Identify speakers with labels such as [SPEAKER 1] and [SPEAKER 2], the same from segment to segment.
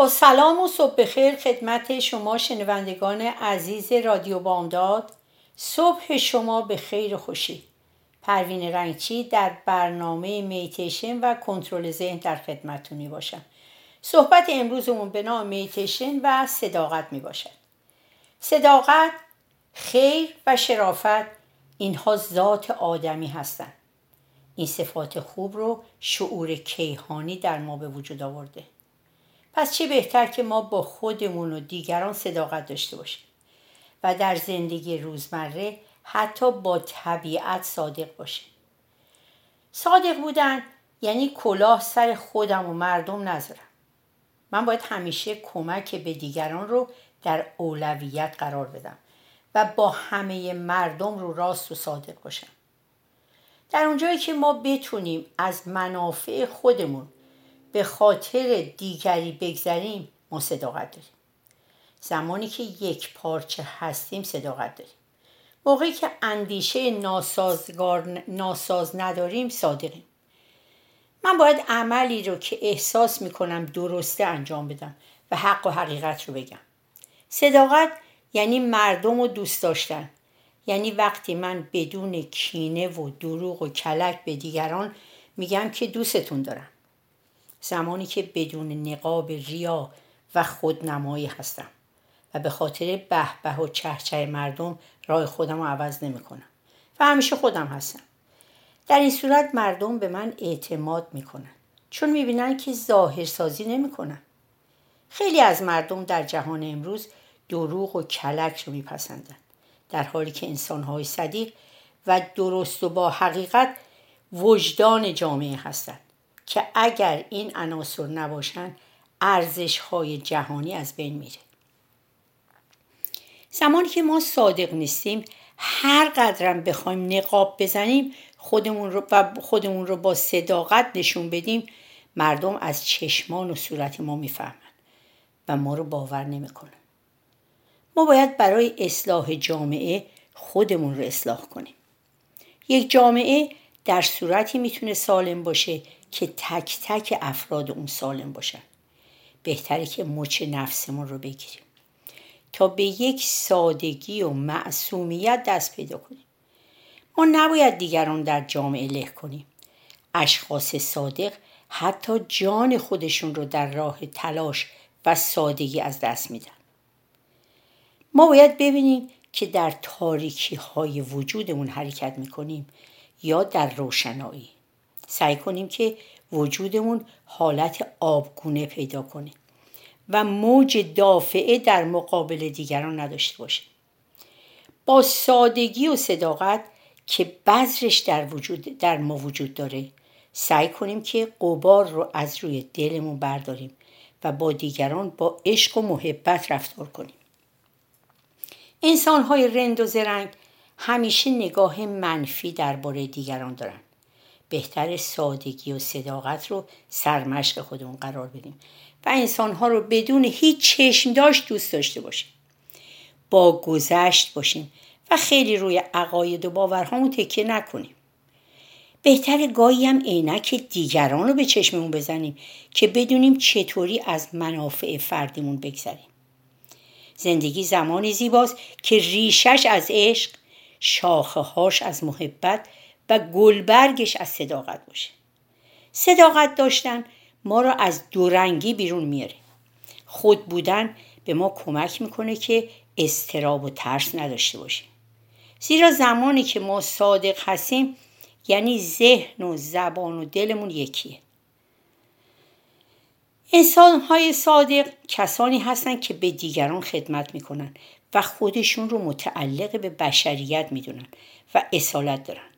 [SPEAKER 1] با سلام و صبح بخیر خدمت شما شنوندگان عزیز رادیو بامداد. صبح شما به خیر خوشی. پروین رنگچی در برنامه میتیشن و کنترل ذهن در خدمتتون باشم صحبت امروزمون به نام میتیشن و صداقت می باشد صداقت خیر و شرافت اینها ذات آدمی هستند. این صفات خوب رو شعور کیهانی در ما به وجود آورده. پس چه بهتر که ما با خودمون و دیگران صداقت داشته باشیم و در زندگی روزمره حتی با طبیعت صادق باشیم. صادق بودن یعنی کلاه سر خودم و مردم نذارم. من باید همیشه کمک به دیگران رو در اولویت قرار بدم و با همه مردم رو راست و صادق باشم. در اونجایی که ما بتونیم از منافع خودمون به خاطر دیگری بگذریم ما صداقت داریم. زمانی که یک پارچه هستیم صداقت داریم. موقعی که اندیشه ناسازگار ناساز نداریم صادقیم. من باید عملی رو که احساس می‌کنم درسته انجام بدم و حق و حقیقت رو بگم. صداقت یعنی مردم و دوست داشتن. یعنی وقتی من بدون کینه و دروغ و کلک به دیگران میگم که دوستتون دارم. زمانی که بدون نقاب ریا و خودنمایی هستم و به خاطر به به و چهچه مردم راه خودم رو عوض نمی کنم و همیشه خودم هستم. در این صورت مردم به من اعتماد می‌کنن چون می‌بینن که ظاهر سازی نمی‌کنم خیلی از مردم در جهان امروز دروغ و کلک رو میپسندند در حالی که انسانهای صدیق و درست و با حقیقت وجدان جامعه هستند. که اگر این عناصر نباشند ارزش های جهانی از بین میره. زمانی که ما صادق نیستیم هر قدرم بخوایم نقاب بزنیم خودمون رو و خودمون رو با صداقت نشون بدیم مردم از چشمان و صورت ما می‌فهمند و ما رو باور نمی‌کنن. ما باید برای اصلاح جامعه خودمون رو اصلاح کنیم. یک جامعه در صورتی می‌تونه سالم باشه که تک تک افراد اون سالم باشن. بهتره که مچ نفسمون رو بگیریم. تا به یک سادگی و معصومیت دست پیدا کنیم. ما نباید دیگران در جامعه له کنیم. اشخاص صادق حتی جان خودشون رو در راه تلاش و سادگی از دست میدن. ما باید ببینیم که در تاریکی های وجودمون حرکت می‌کنیم یا در روشنایی. سعی کنیم که وجودمون حالت آبگونه پیدا کنه و موج دافعه در مقابل دیگران نداشته باشه. با سادگی و صداقت که بذرش در, وجود در ما وجود داره سعی کنیم که قبار رو از روی دلمون برداریم و با دیگران با عشق و محبت رفتار کنیم. انسان های رند و زرنگ همیشه نگاه منفی درباره دیگران دارن. بهتر سادگی و صداقت رو سرمشق خودمون قرار بدیم. و انسانها رو بدون هیچ چشم داشت دوست داشته باشیم. با گذشت باشیم و خیلی روی عقاید و باورهامون تکیه نکنیم. بهتر گاهی هم عینک دیگران رو به چشممون بزنیم که بدونیم چطوری از منافع فردیمون بگذریم. زندگی زمانی زیباست که ریشش از عشق شاخه هاش از محبت و گلبرگش از صداقت باشه. صداقت داشتن ما را از دورنگی بیرون میاره. خود بودن به ما کمک می‌کنه که استراب و ترس نداشته باشیم. زیرا زمانی که ما صادق هستیم یعنی ذهن و زبان و دلمون یکیه. انسان های صادق کسانی هستند که به دیگران خدمت می‌کنن و خودشون رو متعلق به بشریت می‌دونن و اصالت دارن.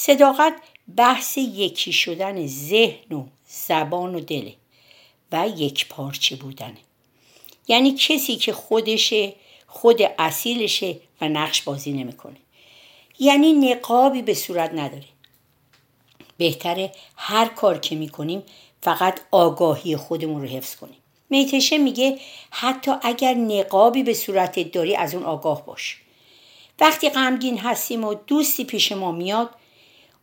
[SPEAKER 1] صداقت بحث یکی شدن ذهن و زبان و دله و یک پارچه بودنه یعنی کسی که خودشه خود اصیلشه و نقش بازی نمی‌کنه. یعنی نقابی به صورت نداره. بهتره هر کار که می‌کنیم فقط آگاهی خودمون رو حفظ کنیم. میتشه میگه حتی اگر نقابی به صورت داری از اون آگاه باش. وقتی غمگین هستیم و دوستی پیش ما میاد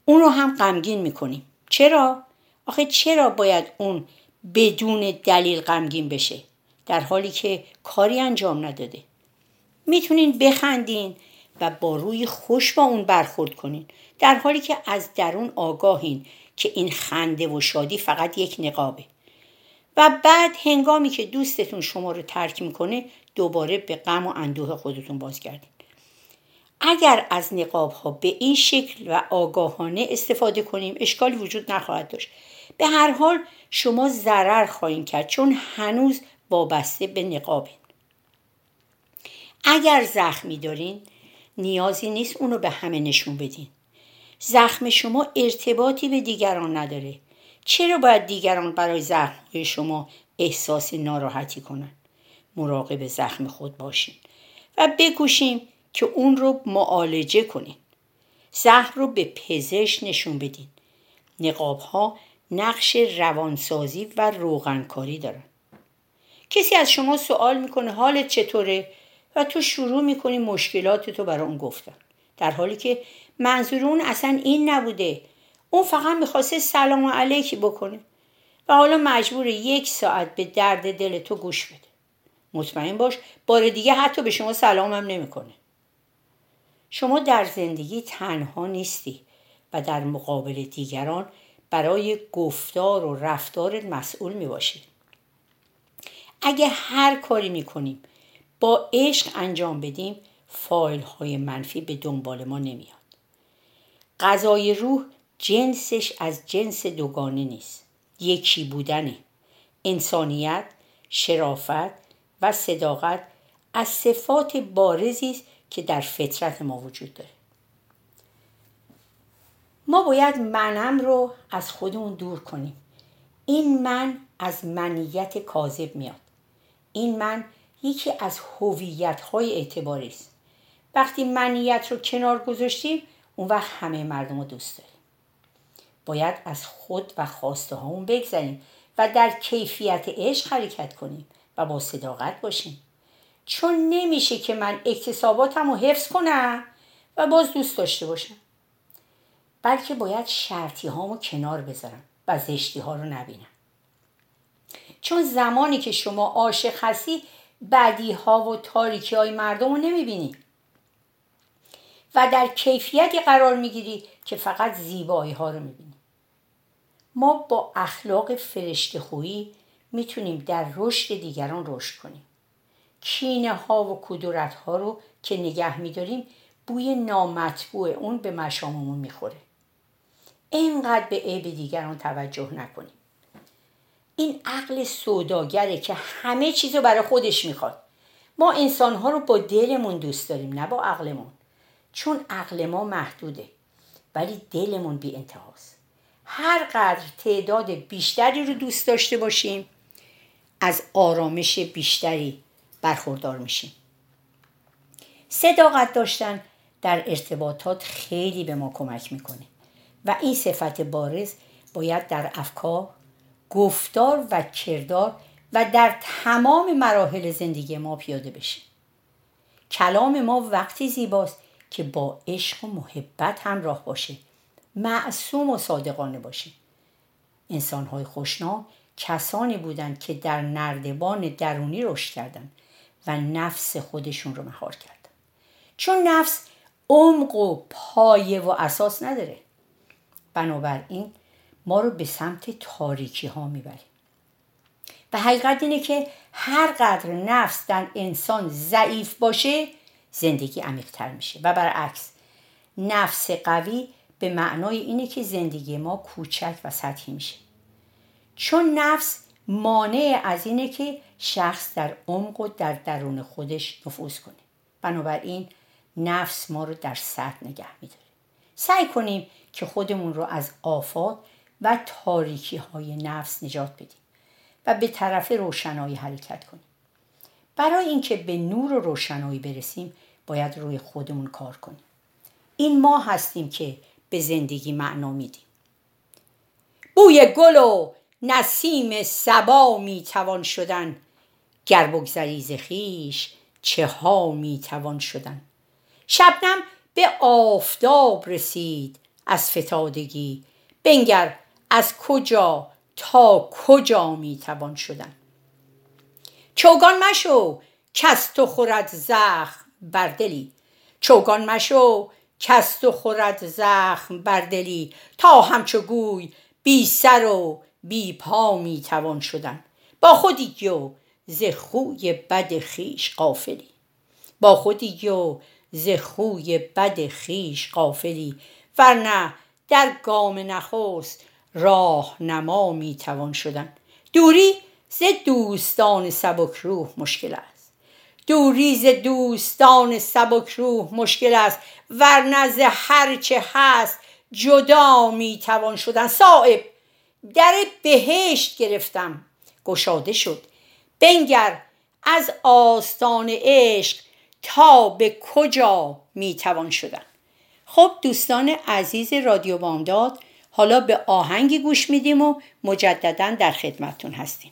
[SPEAKER 1] اون رو هم غمگین می‌کنیم چرا؟ آخه چرا باید اون بدون دلیل غمگین بشه؟ در حالی که کاری انجام نداده. می‌تونین بخندین و با روی خوش با اون برخورد کنین. در حالی که از درون آگاهین که این خنده و شادی فقط یک نقابه. و بعد هنگامی که دوستتون شما رو ترک می‌کنه دوباره به غم و اندوه خودتون بازگردین. اگر از نقاب ها به این شکل و آگاهانه استفاده کنیم اشکالی وجود نخواهد داشت. به هر حال شما ضرر خواهید کرد چون هنوز وابسته به نقابین. اگر زخمی دارین نیازی نیست اونو به همه نشون بدین. زخم شما ارتباطی به دیگران نداره. چرا باید دیگران برای زخم شما احساس ناراحتی کنن؟ مراقب زخم خود باشین و بکوشیم که اون رو معالجه کنین. زخم رو به پزشک نشون بدین. نقاب ها نقش روانسازی و روغنکاری دارن. کسی از شما سوال می‌کنه حالت چطوره؟ و تو شروع می‌کنی مشکلات تو برای اون گفتن. در حالی که منظور اون اصلا این نبوده. اون فقط می‌خواسته سلام علیکی بکنه. و حالا مجبور یک ساعت به درد دل تو گوش بده. مطمئن باش بار دیگه حتی به شما سلام هم نمی‌کنه. شما در زندگی تنها نیستی و در مقابل دیگران برای گفتار و رفتار مسئول می باشید. اگه هر کاری می کنیم با عشق انجام بدیم فایل های منفی به دنبال ما نمیاد. غذای روح جنسش از جنس دوگانه نیست. یکی بودنه. انسانیت، شرافت و صداقت از صفات بارزی است که در فطرت ما وجود داره. ما باید منم رو از خودمون دور کنیم. این من از منیت کاذب میاد. این من یکی از هویت های اعتباری است. وقتی منیت رو کنار گذاشتیم اون وقت همه مردم رو دوست داریم. باید از خود و خواسته هامون بگذاریم و در کیفیت عشق حرکت کنیم و با صداقت باشیم. چون نمیشه که من اکتساباتم رو حفظ کنم و باز دوست داشته باشم. بلکه باید شرطی هامو کنار بذارم و زشتی ها رو نبینم. چون زمانی که شما عاشق هستی بدی ها و تاریکی های مردم رو نمی‌بینی. و در کیفیتی قرار می‌گیری که فقط زیبایی ها رو می‌بینی. ما با اخلاق فرشته خویی می‌تونیم در رشد دیگران رشد کنیم. کینه ها و کدورت ها رو که نگه میداریم بوی نامطبوع اون به مشاممون می‌خوره. اینقدر به عیب دیگران توجه نکنیم. این عقل سوداگره که همه چیز رو برای خودش می‌خواد. ما انسانها رو با دلمون دوست داریم نه با عقلمون. چون عقل ما محدوده ولی دلمون بی انتهاست. هر قدر تعداد بیشتری رو دوست داشته باشیم از آرامش بیشتری برخوردار میشیم. صداقت داشتن در ارتباطات خیلی به ما کمک می‌کنه و این صفت بارز باید در افکار گفتار و کردار و در تمام مراحل زندگی ما پیاده بشه. کلام ما وقتی زیباست که با عشق و محبت همراه باشه معصوم و صادقانه باشه. انسانهای خوشنام کسانی بودند که در نردبان درونی رشد کردند. و نفس خودشون رو مهار کردن چون نفس عمق و پایه و اساس نداره. بنابراین ما رو به سمت تاریکی ها می‌بریم و حقیقت اینه که هر قدر نفس در انسان ضعیف باشه زندگی عمیقتر میشه. و برعکس نفس قوی به معنای اینه که زندگی ما کوچک و سطحی میشه. چون نفس مانع از اینه که شخص در عمق و در درون خودش نفوذ کنه. بنابراین نفس ما رو در سطح نگه میداره. سعی کنیم که خودمون رو از آفات و تاریکی های نفس نجات بدیم و به طرف روشنایی حرکت کنیم. برای اینکه به نور و روشنایی برسیم باید روی خودمون کار کنیم. این ما هستیم که به زندگی معنا میدیم. بوی گل و نسیم سبا می‌توان شدن. گر بگذری ز چه ها می‌توان شدن. شبنم به آفتاب رسید از فتادگی. بنگر از کجا تا کجا می‌توان شدن. چوگان مشو کس تو خورد زخم بر دلی. چوگان مشو کس تو خورد زخم بر دلی. تا همچو گوی بی سر و بی پا می‌توان شدن. با خودی و ز خوی بد خیش قافلی با خودی و ز خوی بد خیش قافلی ورنه در گام نخست راه نما می‌توان شدن. دوری ز دوستان سبک روح مشکل است. دوری ز دوستان سبک روح مشکل است. ورنه ز هرچه هست جدا می‌توان شدن. صاحب در بهشت گرفتم. گشاده شد. بنگر از آستان عشق تا به کجا می‌توان شدن. خب دوستان عزیز رادیو بامداد حالا به آهنگی گوش میدیم و مجددا در خدمتتون هستیم.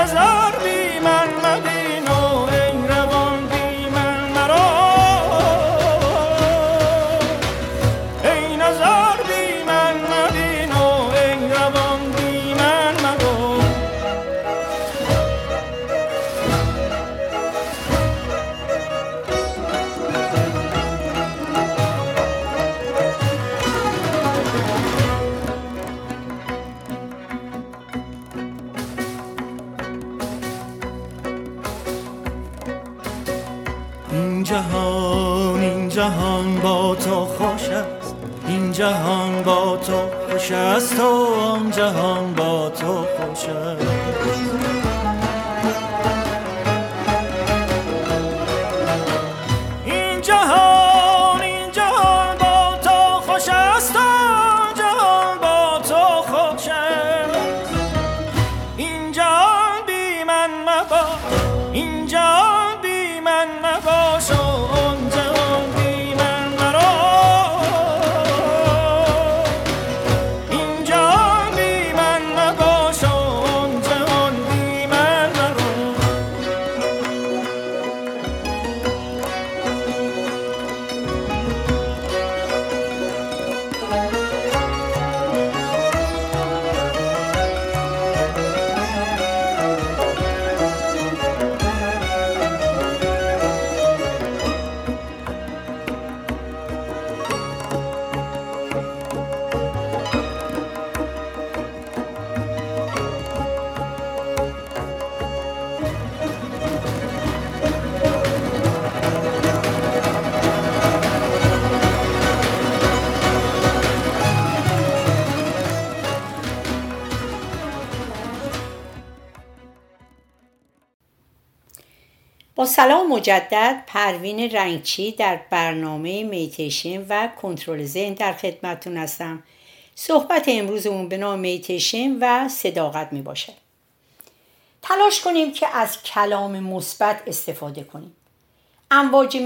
[SPEAKER 2] ای نظر
[SPEAKER 1] سلام مجدد. پروین رنگچی در برنامه میتیشن و کنترل ذهن در خدمتتون هستم. صحبت امروزمون به نام میتیشن و صداقت می باشد تلاش کنیم که از کلام مثبت استفاده کنیم. امواج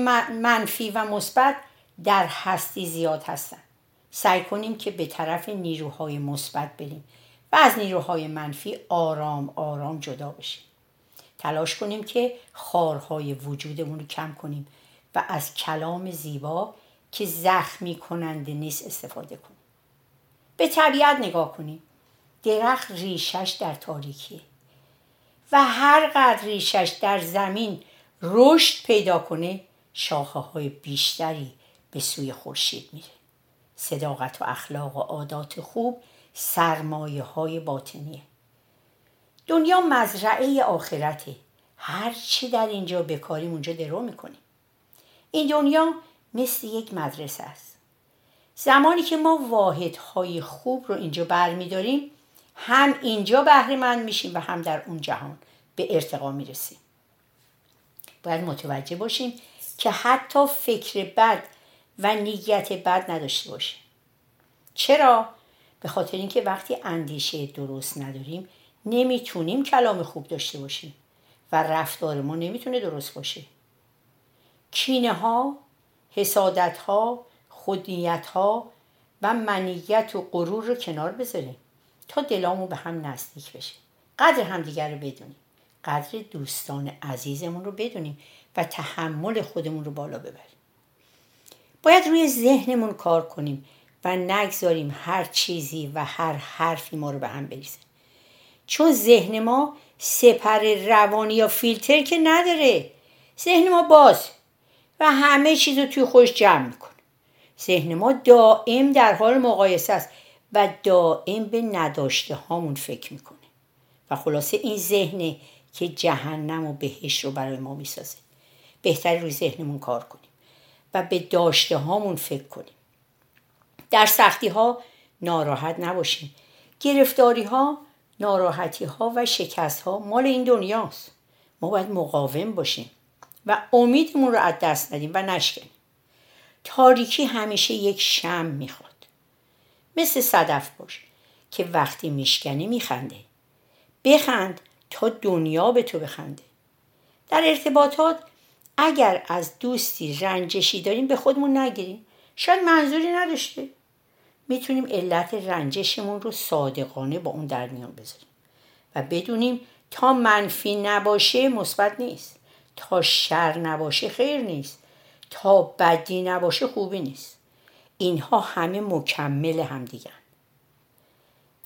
[SPEAKER 1] منفی و مثبت در هستی زیاد هستند سعی کنیم که به طرف نیروهای مثبت بریم و از نیروهای منفی آرام آرام جدا بشیم. تلاش کنیم که خارهای وجودمون رو کم کنیم و از کلام زیبا که زخمی کننده نیست استفاده کنیم. به طبیعت نگاه کنیم. درخت ریشش در تاریکیه و هر قدر ریشش در زمین رشد پیدا کنه شاخه های بیشتری به سوی خورشید میره. صداقت و اخلاق و عادات خوب سرمایه های باطنیه. دنیا مزرعه آخرته. هر چی در اینجا بکاریم اونجا درو می‌کنیم. این دنیا مثل یک مدرسه است. زمانی که ما واحدهای خوب رو اینجا برمیداریم هم اینجا بهره مند میشیم و هم در اون جهان به ارتقا می‌رسیم. باید متوجه باشیم که حتی فکر بد و نیت بد نداشته باشیم. چرا؟ به خاطر اینکه وقتی اندیشه درست نداریم نمی‌تونیم کلام خوب داشته باشیم و رفتار ما نمی‌تونه درست باشه. کینه ها حسادت ها خودنیت ها و منیت و غرور رو کنار بذاریم تا دلامو به هم نزدیک بشه. قدر همدیگر رو بدونیم. قدر دوستان عزیزمون رو بدونیم و تحمل خودمون رو بالا ببریم. باید روی ذهنمون کار کنیم و نگذاریم هر چیزی و هر حرفی ما رو به هم بریزه. چون ذهن ما سپر روانی یا فیلتر که نداره. ذهن ما باز و همه چیز رو توی خوش جمع می‌کنه. ذهن ما دائم در حال مقایسه است و دائم به نداشته هامون فکر می‌کنه. و خلاصه این ذهنه که جهنم و بهش رو برای ما می‌سازه. بهتر روی ذهنمون کار کنیم و به داشته هامون فکر کنیم. در سختی ها ناراحت نباشیم. گرفتاری ها ناراحتی ها و شکست ها مال این دنیاست. ما باید مقاوم باشیم و امیدمون رو از دست ندیم و نشکنیم. تاریکی همیشه یک شم می‌خواد. مثل صدف باش که وقتی میشکنی میخنده. بخند تا دنیا به تو بخنده. در ارتباطات اگر از دوستی رنجشی داریم به خودمون نگیریم. شاید منظوری نداشته. می‌تونیم علت رنجشمون رو صادقانه با اون در میان بذاریم. و بدونیم تا منفی نباشه مثبت نیست. تا شر نباشه خیر نیست. تا بدی نباشه خوبی نیست. اینها همه مکمل همدیگن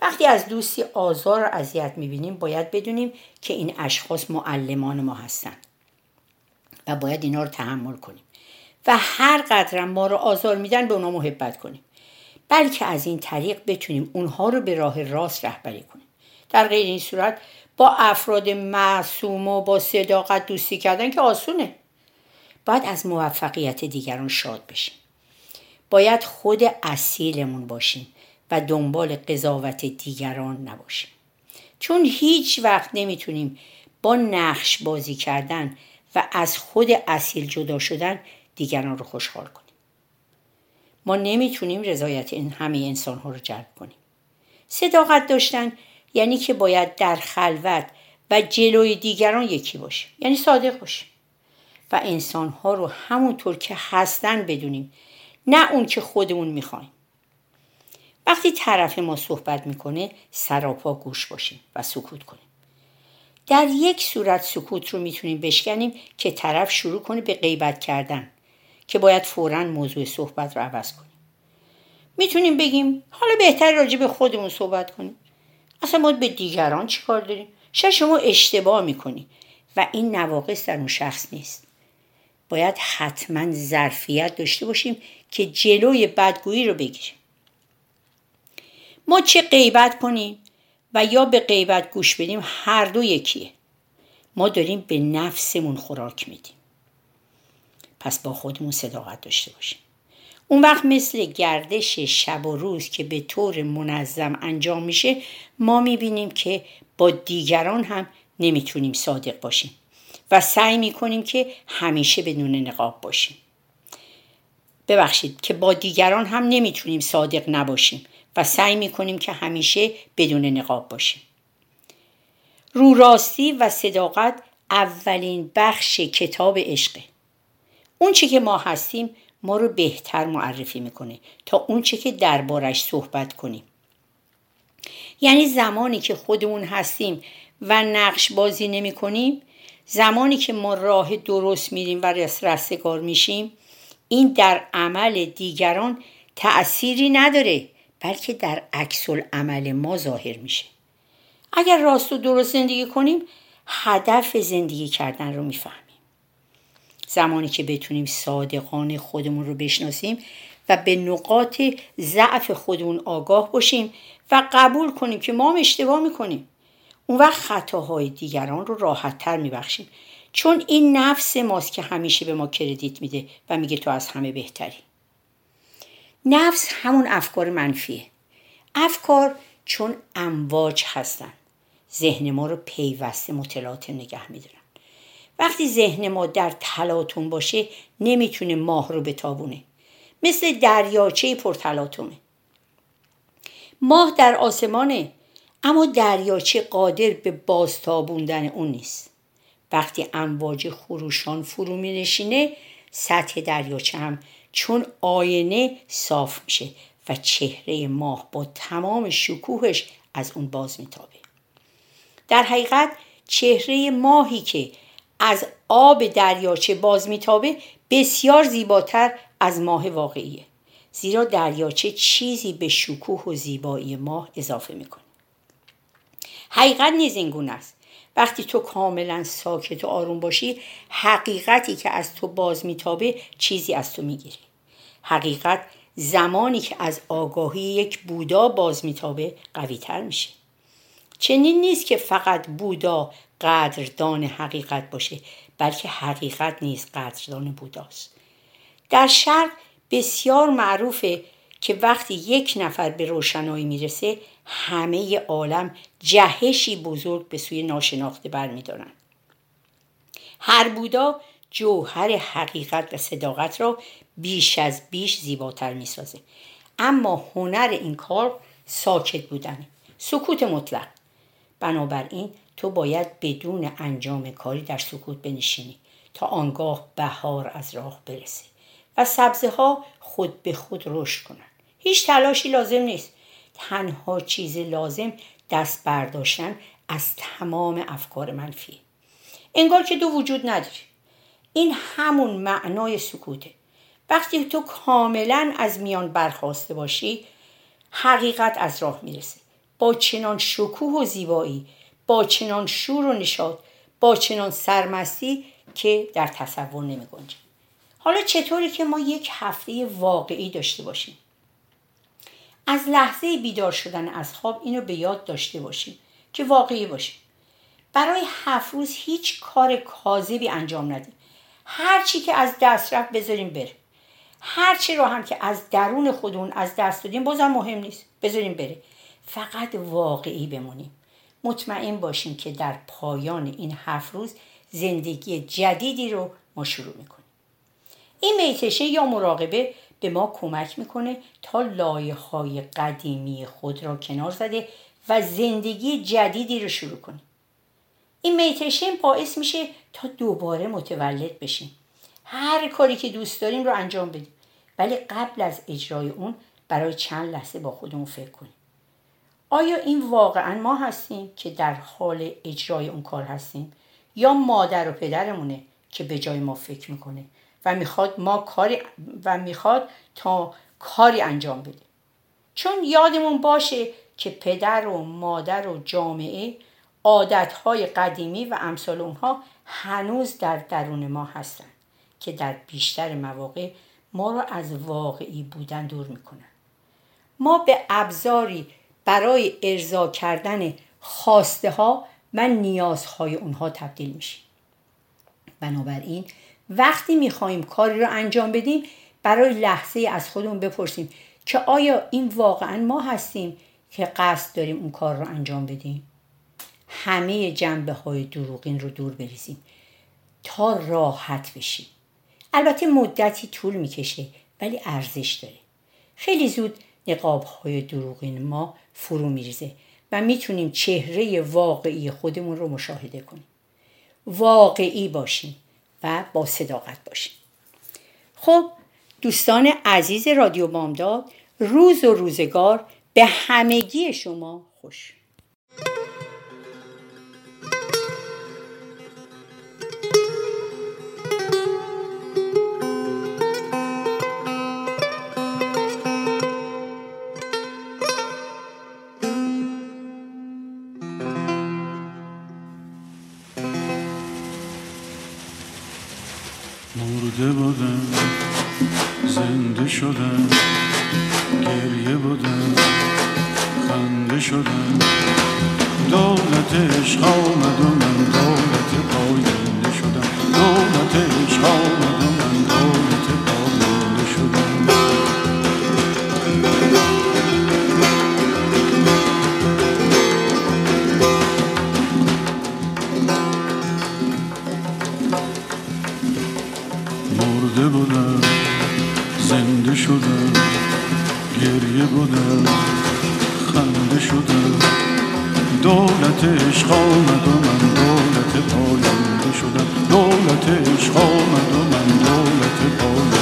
[SPEAKER 1] وقتی از دوستی آزار و اذیت می‌بینیم باید بدونیم که این اشخاص معلمان ما هستند و باید اینا رو تحمل کنیم. و هر قدرم ما رو آزار میدن به اونا محبت کنیم. بلکه از این طریق بتونیم اونها رو به راه راست رهبری کنیم. در غیر این صورت با افراد معصوم و با صداقت دوستی کردن که آسونه. باید از موفقیت دیگران شاد بشیم. باید خود اصیلمون باشیم و دنبال قضاوت دیگران نباشیم. چون هیچ وقت نمی‌تونیم با نقش بازی کردن و از خود اصیل جدا شدن دیگران رو خوشحال کنیم. ما نمی‌تونیم رضایت این همه انسان ها رو جلب کنیم. صداقت داشتن یعنی که باید در خلوت و جلوی دیگران یکی باشیم یعنی صادق باشیم. و انسان ها رو همونطور که هستن بدونیم نه اون که خودمون می‌خوایم. وقتی طرف ما صحبت می‌کنه سراپا گوش باشیم و سکوت کنیم. در یک صورت سکوت رو می‌تونیم بشکنیم که طرف شروع کنه به غیبت کردن. که باید فورا موضوع صحبت رو عوض کنیم. می‌تونیم بگیم حالا بهتر راجع به خودمون صحبت کنیم. اصلا ما به دیگران چیکار داریم؟ شاید شما اشتباه می‌کنی و این نواقص در اون شخص نیست. باید حتما ظرفیت داشته باشیم که جلوی بدگویی رو بگیریم. ما چه غیبت کنیم و یا به غیبت گوش بدیم هر دو یکیه. ما داریم به نفسمون خوراک میدیم. پس با خودمون صداقت داشته باشیم. اون وقت مثل گردش شب و روز که به طور منظم انجام میشه ما می‌بینیم که با دیگران هم نمی‌تونیم صادق باشیم و سعی می‌کنیم که همیشه بدون نقاب باشیم. ببخشید که با دیگران هم نمی‌تونیم صادق نباشیم و سعی می‌کنیم که همیشه بدون نقاب باشیم. روراستی و صداقت اولین بخش کتاب عشقه. اون چی که ما هستیم ما رو بهتر معرفی می‌کنه تا اون چی که دربارش صحبت کنیم. یعنی زمانی که خودمون هستیم و نقش بازی نمی کنیم زمانی که ما راه درست میریم و رستگار میشیم این در عمل دیگران تأثیری نداره بلکه در عکس عمل ما ظاهر میشه. اگر راست و درست زندگی کنیم هدف زندگی کردن رو می‌فهمیم. زمانی که بتونیم صادقان خودمون رو بشناسیم و به نقاط ضعف خودمون آگاه باشیم و قبول کنیم که ما هم اشتباه می‌کنیم. اون وقت خطاهای دیگران رو راحت تر میبخشیم. چون این نفس ماست که همیشه به ما کردیت میده و میگه تو از همه بهتری. نفس همون افکار منفیه. افکار چون امواج هستن. ذهن ما رو پیوسته متلاطم نگه میدارن. وقتی ذهن ما در تلاطم باشه نمی‌تونه ماه رو بتابونه. مثل دریاچه پرتلاطمه ماه در آسمانه اما دریاچه قادر به بازتابوندن اون نیست. وقتی امواج خروشان فرو می نشینه سطح دریاچه هم چون آینه صاف میشه و چهره ماه با تمام شکوهش از اون باز میتابه. در حقیقت چهره ماهی که از آب دریاچه باز میتابه بسیار زیباتر از ماه واقعیه. زیرا دریاچه چیزی به شکوه و زیبایی ماه اضافه می‌کنه. حقیقت نیز این گونه است. وقتی تو کاملا ساکت و آروم باشی حقیقتی که از تو باز میتابه چیزی از تو می‌گیره. حقیقت زمانی که از آگاهی یک بودا باز میتابه قویتر میشه. چنین نیست که فقط بودا قدردان حقیقت باشه بلکه حقیقت نیز قدردان بوداست. در شرق بسیار معروفه که وقتی یک نفر به روشنایی می‌رسه همه عالم جهشی بزرگ به سوی ناشناخته برمیدارن. هر بودا جوهر حقیقت و صداقت را بیش از بیش زیباتر می‌سازه. اما هنر این کار ساکت بودن سکوت مطلق. بنابراین تو باید بدون انجام کاری در سکوت بنشینی تا آنگاه بهار از راه برسه و سبزه ها خود به خود رشد کنند. هیچ تلاشی لازم نیست. تنها چیز لازم دست برداشتن از تمام افکار منفی. انگار که دو وجود نداری. این همون معنای سکوته. وقتی تو کاملا از میان برخواسته باشی حقیقت از راه می‌رسه با چنان شکوه و زیبایی با چنان شور و نشاد با چنان سرمستی که در تصور نمی گنجه. حالا چطوری که ما یک هفته واقعی داشته باشیم؟ از لحظه بیدار شدن از خواب اینو به یاد داشته باشیم که واقعی باشیم. برای هفت روز هیچ کار کاذبی انجام ندیم. هر چی که از دست رفت بذاریم بره. هر چی رو هم که از درون خودمون از دست دادیم بازم مهم نیست. بذاریم بره. فقط واقعی بمونیم. مطمئن باشیم که در پایان این هفت روز زندگی جدیدی رو ما شروع می‌کنیم. این میتشه یا مراقبه به ما کمک می‌کنه تا لایه های قدیمی خود را کنار زده و زندگی جدیدی رو شروع کنیم. این میتیشن باعث میشه تا دوباره متولد بشیم. هر کاری که دوست داریم رو انجام بدیم. ولی قبل از اجرای اون برای چند لحظه با خودمون فکر کنیم. آیا این واقعا ما هستیم که در حال اجرای اون کار هستیم؟ یا مادر و پدرمونه که به جای ما فکر می‌کنه و می‌خواد ما کاری و می‌خواد تا کاری انجام بدیم چون یادمون باشه که پدر و مادر و جامعه عادتهای قدیمی و امثال اونها هنوز در درون ما هستند که در بیشتر مواقع ما را از واقعی بودن دور می‌کنن. ما به ابزاری برای ارضا کردن خواسته ها و نیازهای اونها تبدیل میشیم. بنابراین وقتی می‌خواهیم کاری رو انجام بدیم برای لحظه از خودمون بپرسیم که آیا این واقعا ما هستیم که قصد داریم اون کار رو انجام بدیم؟ همه جنبه های دروغین رو دور بریزیم تا راحت بشیم. البته مدتی طول می‌کشه ولی ارزش داره. خیلی زود نقاب های دروغین ما فرو میریزه و می‌تونیم چهره واقعی خودمون رو مشاهده کنیم. واقعی باشیم و با صداقت باشیم. خب دوستان عزیز رادیو بامداد روز و روزگار به همگی شما خوش.
[SPEAKER 3] مرده بودم زنده شدم گریه بودم خنده شدم دولت عشق آمد و من دولت پاینده شدم دولت عشق آمد و من دولت پاینده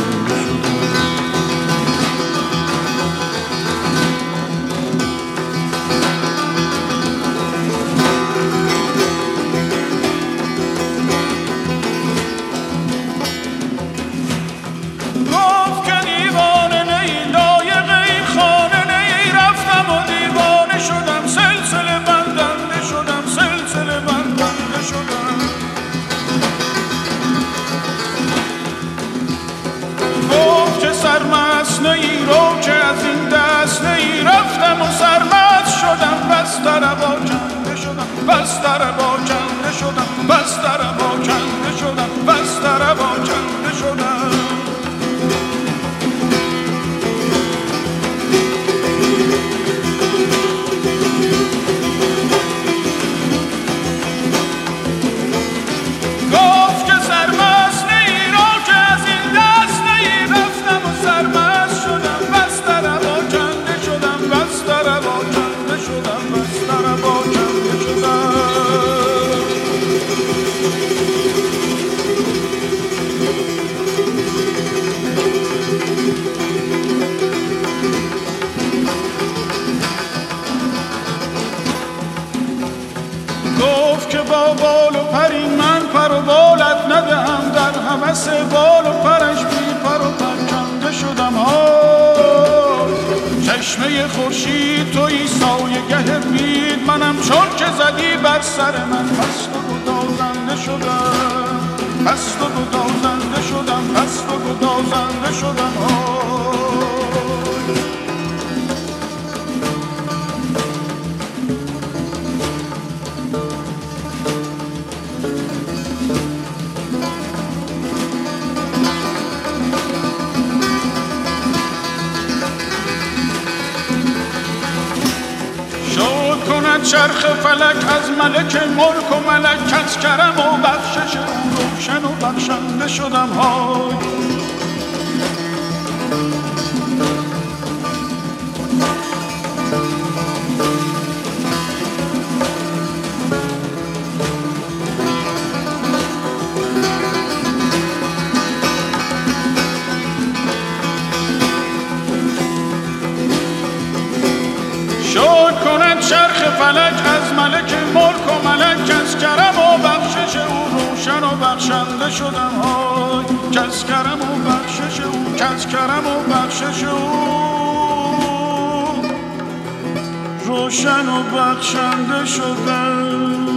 [SPEAKER 4] با کنده شدم بستر با کنده شدم بستر با کنده پر و بالت ندهم در همس بال و پرش بی پر و پرکنده شدم ها. چشمه خورشید توی سایه گه بید منم چون که زدی بر سر من. پست و گدازنده شدم پست و گدازنده شدم پست و گدازنده شدم ها. چرخ فلک از ملک ملک و ملکت کرم و بخشش روشن و بخشنده شدم های. چرخ فلک از ملک ملک و ملک کس کرم و بخشش او روشن و بخشنده شدم های. کس کرم و بخشش او کس کرم و بخشش او روشن و بخشنده شدم.